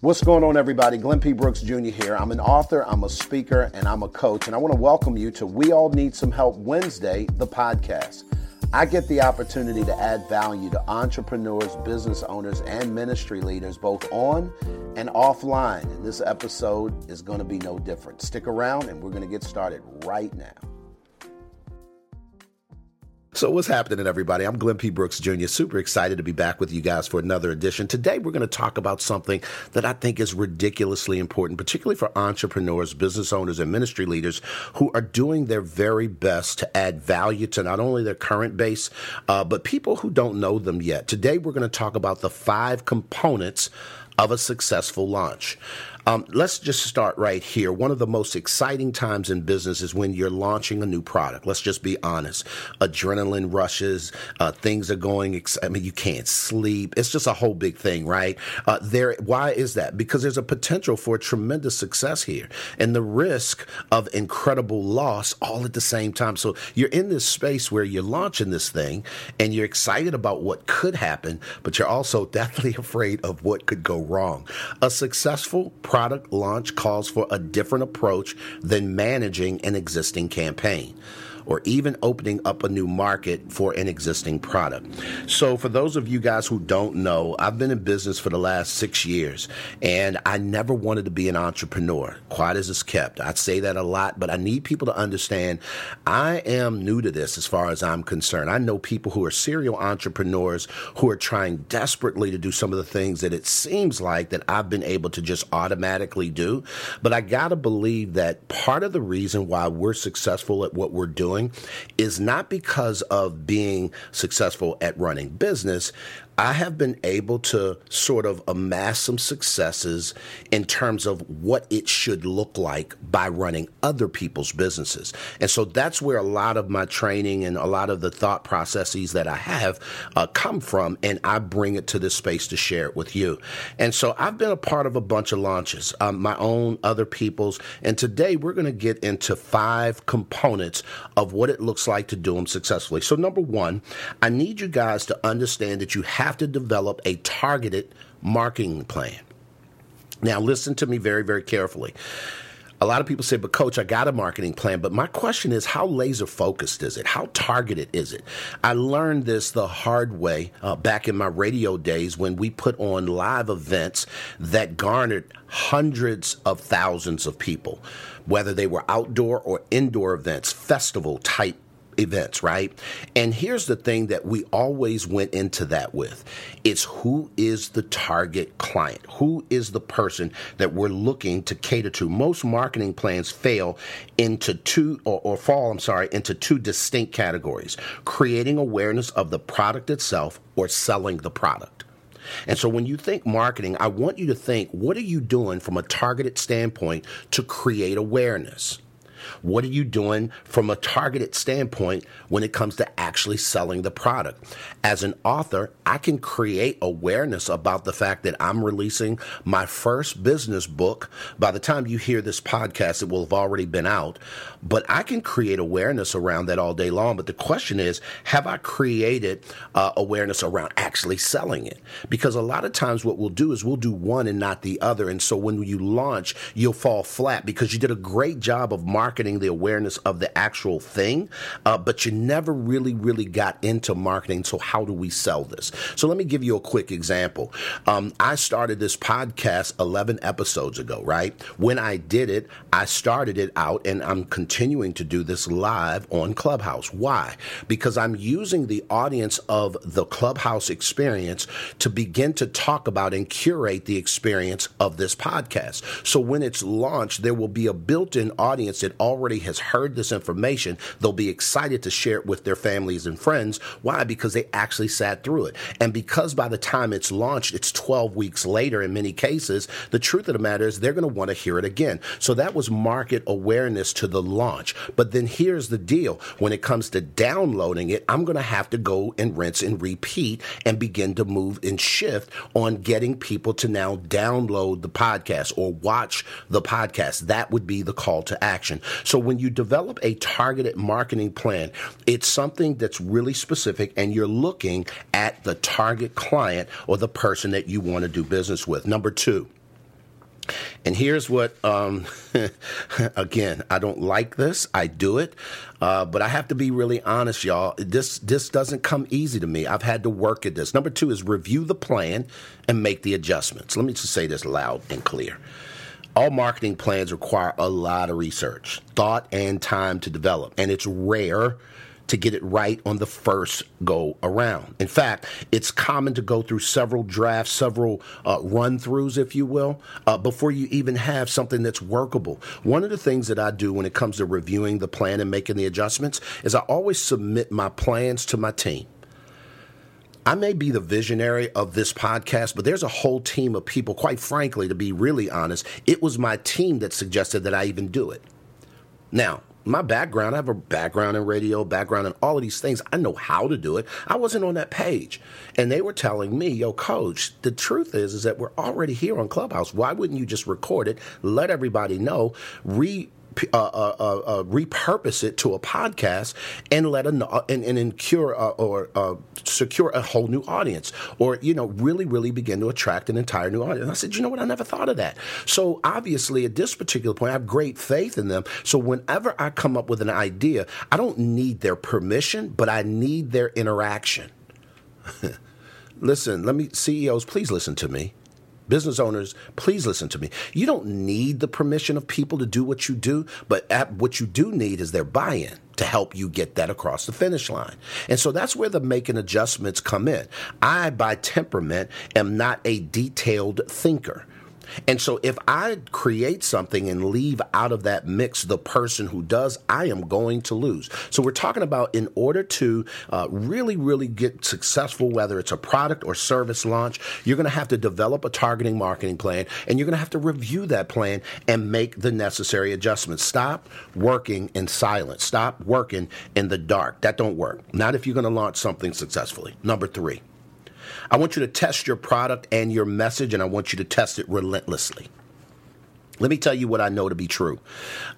What's going on, everybody? Glenn P. Brooks Jr. here. I'm an author, I'm a speaker, and I'm a coach. And I want to welcome you to We All Need Some Help Wednesday, the podcast. I get the opportunity to add value to entrepreneurs, business owners, and ministry leaders, both on and offline. And this episode is going to be no different. Stick around, and we're going to get started right now. So, what's happening, everybody? I'm Glenn P. Brooks Jr., super excited to be back with you guys for another edition. Today, we're going to talk about something that I think is ridiculously important, particularly for entrepreneurs, business owners, and ministry leaders who are doing their very best to add value to not only their current base, uh, but people who don't know them yet. Today, we're going to talk about the five components of a successful launch. Um, let's just start right here. One of the most exciting times in business is when you're launching a new product. Let's just be honest. Adrenaline rushes, uh, things are going. Ex- I mean, you can't sleep. It's just a whole big thing, right? Uh, there. Why is that? Because there's a potential for tremendous success here, and the risk of incredible loss all at the same time. So you're in this space where you're launching this thing, and you're excited about what could happen, but you're also deathly afraid of what could go wrong. A successful product product launch calls for a different approach than managing an existing campaign or even opening up a new market for an existing product. So, for those of you guys who don't know, I've been in business for the last six years and I never wanted to be an entrepreneur, quiet as it's kept. I say that a lot, but I need people to understand I am new to this as far as I'm concerned. I know people who are serial entrepreneurs who are trying desperately to do some of the things that it seems like that I've been able to just automatically do. But I got to believe that part of the reason why we're successful at what we're doing is not because of being successful at running business. I have been able to sort of amass some successes in terms of what it should look like by running other people's businesses. And so that's where a lot of my training and a lot of the thought processes that I have uh, come from. And I bring it to this space to share it with you. And so I've been a part of a bunch of launches, um, my own, other people's. And today we're going to get into five components of what it looks like to do them successfully. So, number one, I need you guys to understand that you have have to develop a targeted marketing plan. Now, listen to me very, very carefully. A lot of people say, but coach, I got a marketing plan. But my question is, how laser focused is it? How targeted is it? I learned this the hard way uh, back in my radio days when we put on live events that garnered hundreds of thousands of people, whether they were outdoor or indoor events, festival type events, right? And here's the thing that we always went into that with. It's who is the target client? Who is the person that we're looking to cater to? Most marketing plans fail into two or, or fall, I'm sorry, into two distinct categories. Creating awareness of the product itself or selling the product. And so when you think marketing, I want you to think what are you doing from a targeted standpoint to create awareness? What are you doing from a targeted standpoint when it comes to actually selling the product? As an author, I can create awareness about the fact that I'm releasing my first business book. By the time you hear this podcast, it will have already been out. But I can create awareness around that all day long. But the question is, have I created uh, awareness around actually selling it? Because a lot of times what we'll do is we'll do one and not the other. And so when you launch, you'll fall flat because you did a great job of marketing the awareness of the actual thing, uh, but you never really, really got into marketing. So how do we sell this? So let me give you a quick example. Um, I started this podcast 11 episodes ago, right? When I did it, I started it out and I'm continuing continuing to do this live on Clubhouse. Why? Because I'm using the audience of the Clubhouse experience to begin to talk about and curate the experience of this podcast. So when it's launched, there will be a built in audience that already has heard this information. They'll be excited to share it with their families and friends. Why? Because they actually sat through it. And because by the time it's launched, it's 12 weeks later in many cases, the truth of the matter is they're going to want to hear it again. So that was market awareness to the launch. But then here's the deal when it comes to downloading it, I'm going to have to go and rinse and repeat and begin to move and shift on getting people to now download the podcast or watch the podcast. That would be the call to action. So when you develop a targeted marketing plan, it's something that's really specific and you're looking at the target client or the person that you want to do business with. Number two, And here's what, um, again, I don't like this. I do it. Uh, but I have to be really honest, y'all. This this doesn't come easy to me. I've had to work at this. Number two is review the plan and make the adjustments. Let me just say this loud and clear. All marketing plans require a lot of research, thought, and time to develop, and it's rare to get it right on the first go around. In fact, it's common to go through several drafts, several uh, run throughs, if you will, uh, before you even have something that's workable. One of the things that I do when it comes to reviewing the plan and making the adjustments is I always submit my plans to my team. I may be the visionary of this podcast, but there's a whole team of people. Quite frankly, to be really honest, it was my team that suggested that I even do it. Now, my background, I have a background in radio, background in all of these things. I know how to do it. I wasn't on that page. And they were telling me, yo, coach, the truth is, is that we're already here on Clubhouse. Why wouldn't you just record it, let everybody know, re Uh, uh, uh, repurpose it to a podcast and let a uh, and, and uh, or secure a whole new audience, or you know, really, really begin to attract an entire new audience. And I said, you know what? I never thought of that. So obviously, at this particular point, I have great faith in them. So whenever I come up with an idea, I don't need their permission, but I need their interaction. listen, let me CEOs, please listen to me business owners, please listen to me. You don't need the permission of people to do what you do, but what you do need is their buy in to help you get that across the finish line. And so that's where the making adjustments come in. I, by temperament, am not a detailed thinker. And so if I create something and leave out of that mix the person who does, I am going to lose. So we're talking about in order to uh, really, really get successful, whether it's a product or service launch, you're going to have to develop a targeting marketing plan and you're going to have to review that plan and make the necessary adjustments. Stop working in silence. Stop working in the dark. That don't work. Not if you're going to launch something successfully. Number three. I want you to test your product and your message, and I want you to test it relentlessly. Let me tell you what I know to be true.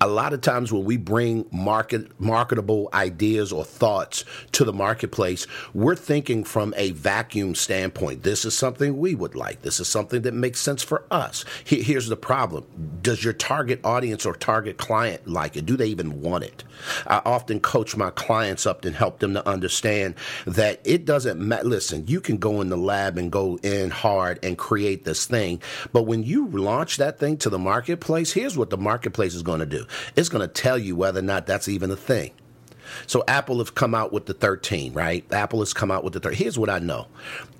A lot of times when we bring market marketable ideas or thoughts to the marketplace, we're thinking from a vacuum standpoint. This is something we would like. This is something that makes sense for us. Here's the problem. Does your target audience or target client like it? Do they even want it? I often coach my clients up and help them to understand that it doesn't matter. Listen, you can go in the lab and go in hard and create this thing, but when you launch that thing to the market, marketplace, here's what the marketplace is going to do it's going to tell you whether or not that's even a thing. So Apple has come out with the 13, right? Apple has come out with the 13. Here's what I know.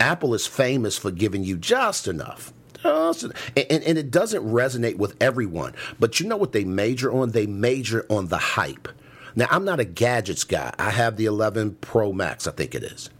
Apple is famous for giving you just enough. Just, and, and it doesn't resonate with everyone. But you know what they major on? They major on the hype. Now, I'm not a gadgets guy. I have the 11 Pro Max, I think it is.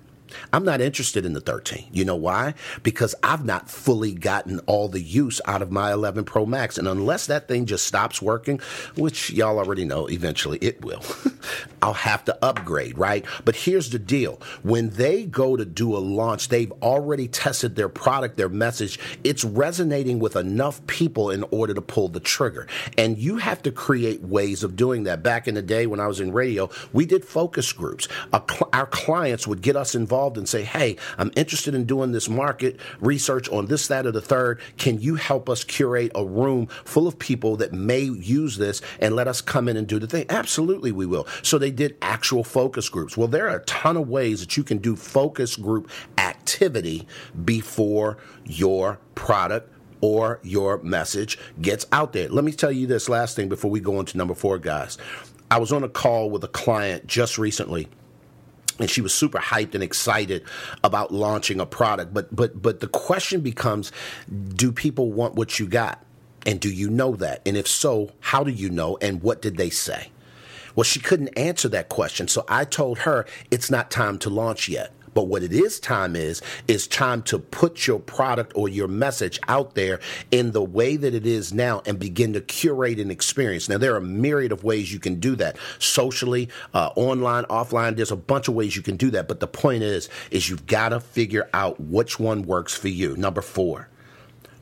I'm not interested in the 13. You know why? Because I've not fully gotten all the use out of my 11 Pro Max. And unless that thing just stops working, which y'all already know eventually it will, I'll have to upgrade, right? But here's the deal when they go to do a launch, they've already tested their product, their message. It's resonating with enough people in order to pull the trigger. And you have to create ways of doing that. Back in the day when I was in radio, we did focus groups. Our clients would get us involved involved and say, hey, I'm interested in doing this market research on this, that, or the third. Can you help us curate a room full of people that may use this and let us come in and do the thing? Absolutely, we will. So they did actual focus groups. Well, there are a ton of ways that you can do focus group activity before your product or your message gets out there. Let me tell you this last thing before we go into number four, guys. I was on a call with a client just recently and she was super hyped and excited about launching a product. But but but the question becomes do people want what you got? And do you know that? And if so how do you know? And what did they say? Well she couldn't answer that question. So i told her it's not time to launch yet but what it is time is, is time to put your product or your message out there in the way that it is now and begin to curate an experience. Now, there are a myriad of ways you can do that socially, uh, online, offline. There's a bunch of ways you can do that. But the point is, is you've got to figure out which one works for you. Number four,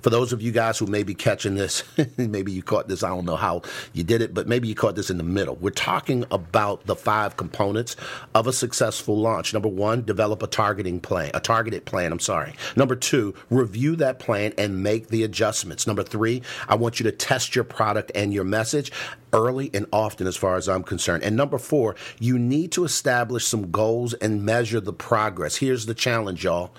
for those of you guys who may be catching this, maybe you caught this, I don't know how you did it, but maybe you caught this in the middle. We're talking about the five components of a successful launch. Number one, develop a targeting plan, a targeted plan, I'm sorry. Number two, review that plan and make the adjustments. Number three, I want you to test your product and your message early and often, as far as I'm concerned. And number four, you need to establish some goals and measure the progress. Here's the challenge, y'all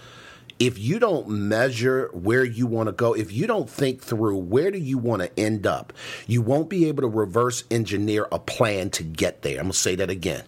if you don't measure where you want to go, if you don't think through where do you want to end up, you won't be able to reverse engineer a plan to get there. I'm going to say that again.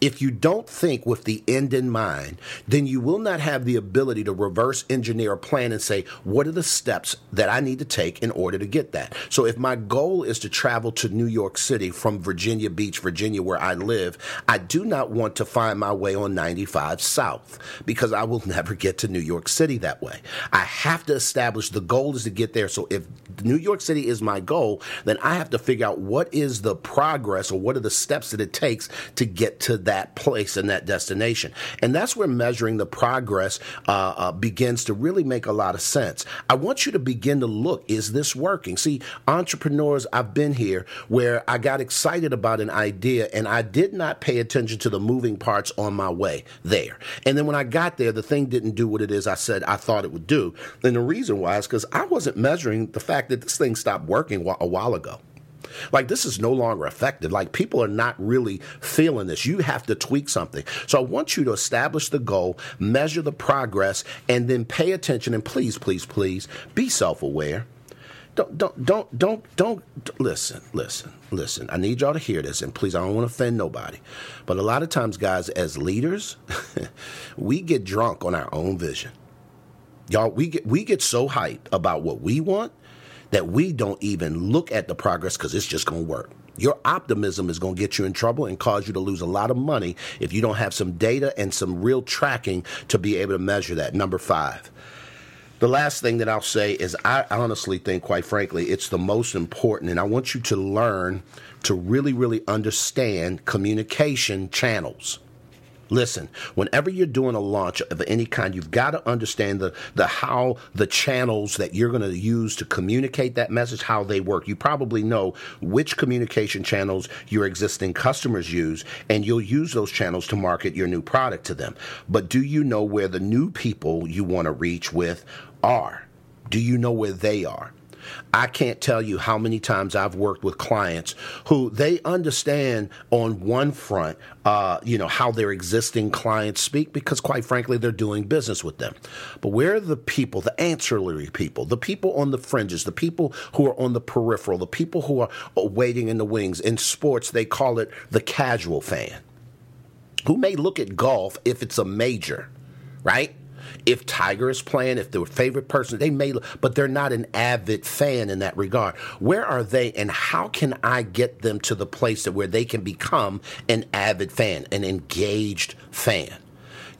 If you don't think with the end in mind, then you will not have the ability to reverse engineer a plan and say, what are the steps that I need to take in order to get that? So if my goal is to travel to New York City from Virginia Beach, Virginia, where I live, I do not want to find my way on 95 South because I will never get to New York City that way. I have to establish the goal is to get there. So if New York City is my goal, then I have to figure out what is the progress or what are the steps that it takes to get to that place and that destination. And that's where measuring the progress uh, uh, begins to really make a lot of sense. I want you to begin to look is this working? See, entrepreneurs, I've been here where I got excited about an idea and I did not pay attention to the moving parts on my way there. And then when I got there, the thing didn't do what it is I said I thought it would do. And the reason why is because I wasn't measuring the fact that this thing stopped working a while ago. Like this is no longer effective. Like people are not really feeling this. You have to tweak something. So I want you to establish the goal, measure the progress, and then pay attention. And please, please, please be self aware. Don't, don't, don't, don't, don't, listen, listen, listen. I need y'all to hear this, and please, I don't want to offend nobody. But a lot of times, guys, as leaders, we get drunk on our own vision. Y'all, we get we get so hyped about what we want that we don't even look at the progress because it's just going to work. Your optimism is going to get you in trouble and cause you to lose a lot of money if you don't have some data and some real tracking to be able to measure that. Number five. The last thing that I'll say is I honestly think, quite frankly, it's the most important, and I want you to learn to really, really understand communication channels. Listen, whenever you're doing a launch of any kind, you've got to understand the, the how the channels that you're going to use to communicate that message, how they work. You probably know which communication channels your existing customers use, and you'll use those channels to market your new product to them. But do you know where the new people you want to reach with are? Do you know where they are? I can't tell you how many times I've worked with clients who they understand on one front, uh, you know, how their existing clients speak because, quite frankly, they're doing business with them. But where are the people, the ancillary people, the people on the fringes, the people who are on the peripheral, the people who are waiting in the wings? In sports, they call it the casual fan who may look at golf if it's a major, right? If Tiger is playing, if their favorite person, they may, but they're not an avid fan in that regard. Where are they, and how can I get them to the place that where they can become an avid fan, an engaged fan?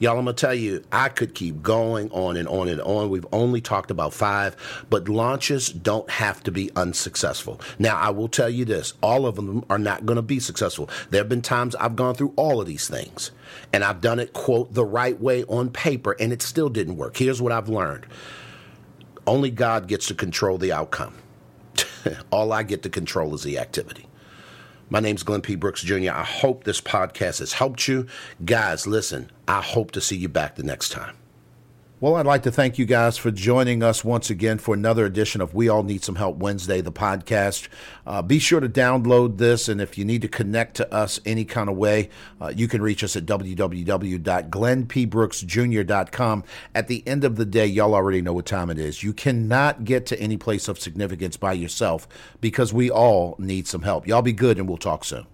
Y'all, I'm going to tell you, I could keep going on and on and on. We've only talked about five, but launches don't have to be unsuccessful. Now, I will tell you this all of them are not going to be successful. There have been times I've gone through all of these things, and I've done it, quote, the right way on paper, and it still didn't work. Here's what I've learned only God gets to control the outcome. all I get to control is the activity. My name's Glenn P. Brooks Jr. I hope this podcast has helped you. Guys, listen, I hope to see you back the next time. Well, I'd like to thank you guys for joining us once again for another edition of We All Need Some Help Wednesday, the podcast. Uh, be sure to download this, and if you need to connect to us any kind of way, uh, you can reach us at www.glennpbrooksjr.com. At the end of the day, y'all already know what time it is. You cannot get to any place of significance by yourself because we all need some help. Y'all be good, and we'll talk soon.